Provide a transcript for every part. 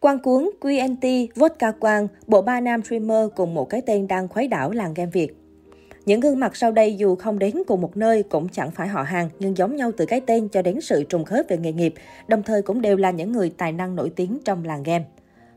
Quang Cuốn, QNT, Vodka Quang, bộ ba nam streamer cùng một cái tên đang khuấy đảo làng game Việt. Những gương mặt sau đây dù không đến cùng một nơi cũng chẳng phải họ hàng nhưng giống nhau từ cái tên cho đến sự trùng khớp về nghề nghiệp, đồng thời cũng đều là những người tài năng nổi tiếng trong làng game.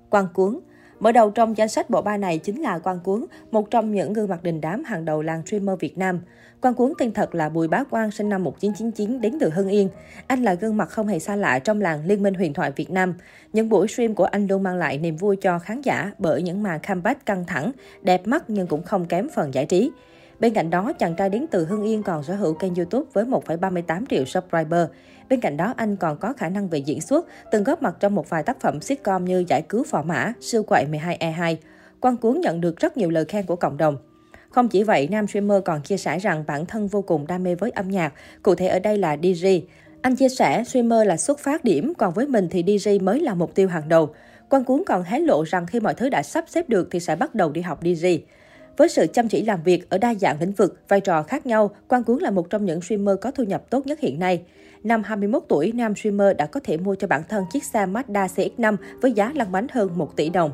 Quang Cuốn Mở đầu trong danh sách bộ ba này chính là Quang Cuốn, một trong những gương mặt đình đám hàng đầu làng streamer Việt Nam. Quang Cuốn tên thật là Bùi Bá Quang, sinh năm 1999, đến từ Hưng Yên. Anh là gương mặt không hề xa lạ trong làng Liên minh huyền thoại Việt Nam. Những buổi stream của anh luôn mang lại niềm vui cho khán giả bởi những màn comeback căng thẳng, đẹp mắt nhưng cũng không kém phần giải trí. Bên cạnh đó, chàng trai đến từ Hưng Yên còn sở hữu kênh YouTube với 1,38 triệu subscriber. Bên cạnh đó, anh còn có khả năng về diễn xuất, từng góp mặt trong một vài tác phẩm sitcom như Giải cứu phò mã, Siêu quậy 12E2. Quang Cuốn nhận được rất nhiều lời khen của cộng đồng. Không chỉ vậy, nam streamer còn chia sẻ rằng bản thân vô cùng đam mê với âm nhạc, cụ thể ở đây là DJ. Anh chia sẻ streamer là xuất phát điểm, còn với mình thì DJ mới là mục tiêu hàng đầu. Quang Cuốn còn hé lộ rằng khi mọi thứ đã sắp xếp được thì sẽ bắt đầu đi học DJ. Với sự chăm chỉ làm việc ở đa dạng lĩnh vực, vai trò khác nhau, Quang Cuốn là một trong những streamer có thu nhập tốt nhất hiện nay. Năm 21 tuổi, nam streamer đã có thể mua cho bản thân chiếc xe Mazda CX-5 với giá lăn bánh hơn 1 tỷ đồng.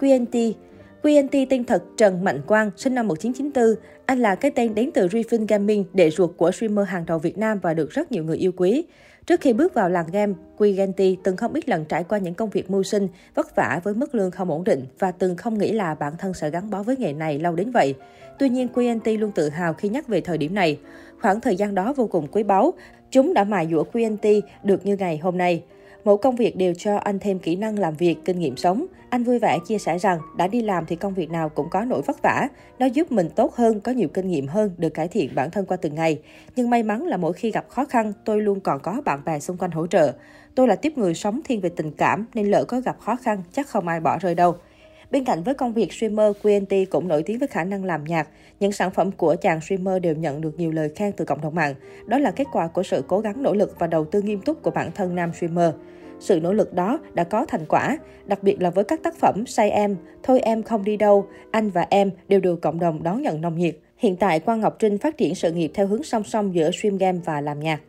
QNT QNT tên thật Trần Mạnh Quang, sinh năm 1994. Anh là cái tên đến từ Refin Gaming, đệ ruột của streamer hàng đầu Việt Nam và được rất nhiều người yêu quý. Trước khi bước vào làng game, QNT từng không ít lần trải qua những công việc mưu sinh, vất vả với mức lương không ổn định và từng không nghĩ là bản thân sẽ gắn bó với nghề này lâu đến vậy. Tuy nhiên, QNT luôn tự hào khi nhắc về thời điểm này. Khoảng thời gian đó vô cùng quý báu, chúng đã mài dũa QNT được như ngày hôm nay. Mỗi công việc đều cho anh thêm kỹ năng làm việc, kinh nghiệm sống. Anh vui vẻ chia sẻ rằng đã đi làm thì công việc nào cũng có nỗi vất vả. Nó giúp mình tốt hơn, có nhiều kinh nghiệm hơn, được cải thiện bản thân qua từng ngày. Nhưng may mắn là mỗi khi gặp khó khăn, tôi luôn còn có bạn bè xung quanh hỗ trợ. Tôi là tiếp người sống thiên về tình cảm nên lỡ có gặp khó khăn chắc không ai bỏ rơi đâu. Bên cạnh với công việc streamer, QNT cũng nổi tiếng với khả năng làm nhạc. Những sản phẩm của chàng streamer đều nhận được nhiều lời khen từ cộng đồng mạng. Đó là kết quả của sự cố gắng nỗ lực và đầu tư nghiêm túc của bản thân nam streamer. Sự nỗ lực đó đã có thành quả, đặc biệt là với các tác phẩm Say Em, Thôi Em Không Đi Đâu, Anh và Em đều được cộng đồng đón nhận nồng nhiệt. Hiện tại, Quang Ngọc Trinh phát triển sự nghiệp theo hướng song song giữa stream game và làm nhạc.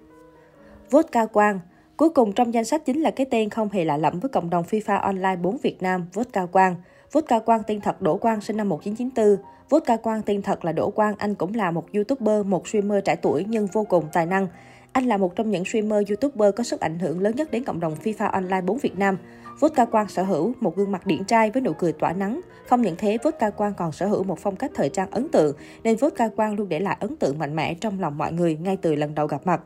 Vodka Quang Cuối cùng trong danh sách chính là cái tên không hề lạ lẫm với cộng đồng FIFA Online 4 Việt Nam, Vodka Quang. Vodka Quang tên thật Đỗ Quang sinh năm 1994. Vodka Quang tên thật là Đỗ Quang, anh cũng là một YouTuber, một streamer trẻ tuổi nhưng vô cùng tài năng. Anh là một trong những streamer YouTuber có sức ảnh hưởng lớn nhất đến cộng đồng FIFA Online 4 Việt Nam. Vodka Quang sở hữu một gương mặt điển trai với nụ cười tỏa nắng. Không những thế, Vodka Quang còn sở hữu một phong cách thời trang ấn tượng, nên Vodka Quang luôn để lại ấn tượng mạnh mẽ trong lòng mọi người ngay từ lần đầu gặp mặt.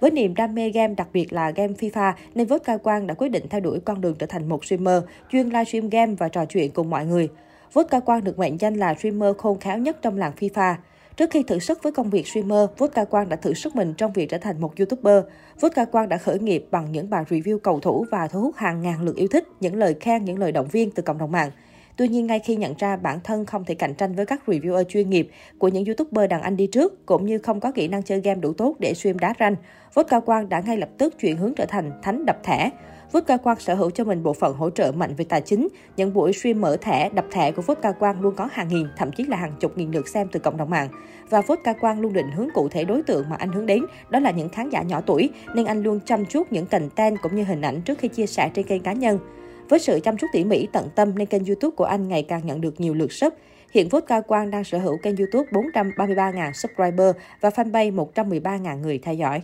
Với niềm đam mê game, đặc biệt là game FIFA, nên Vodka Quang đã quyết định theo đuổi con đường trở thành một streamer, chuyên livestream game và trò chuyện cùng mọi người. Vodka Quang được mệnh danh là streamer khôn khéo nhất trong làng FIFA. Trước khi thử sức với công việc streamer, Vodka Quang đã thử sức mình trong việc trở thành một YouTuber. Vodka Quang đã khởi nghiệp bằng những bài review cầu thủ và thu hút hàng ngàn lượt yêu thích, những lời khen, những lời động viên từ cộng đồng mạng. Tuy nhiên, ngay khi nhận ra bản thân không thể cạnh tranh với các reviewer chuyên nghiệp của những YouTuber đàn anh đi trước, cũng như không có kỹ năng chơi game đủ tốt để stream đá ranh, Vodka Quang đã ngay lập tức chuyển hướng trở thành thánh đập thẻ. Vodka Quang sở hữu cho mình bộ phận hỗ trợ mạnh về tài chính. Những buổi stream mở thẻ, đập thẻ của Vodka Quang luôn có hàng nghìn, thậm chí là hàng chục nghìn lượt xem từ cộng đồng mạng. Và Vodka Quang luôn định hướng cụ thể đối tượng mà anh hướng đến, đó là những khán giả nhỏ tuổi, nên anh luôn chăm chút những content cũng như hình ảnh trước khi chia sẻ trên kênh cá nhân. Với sự chăm chút tỉ mỉ tận tâm nên kênh YouTube của anh ngày càng nhận được nhiều lượt sub. Hiện Vodka Quang đang sở hữu kênh YouTube 433.000 subscriber và fanpage 113.000 người theo dõi.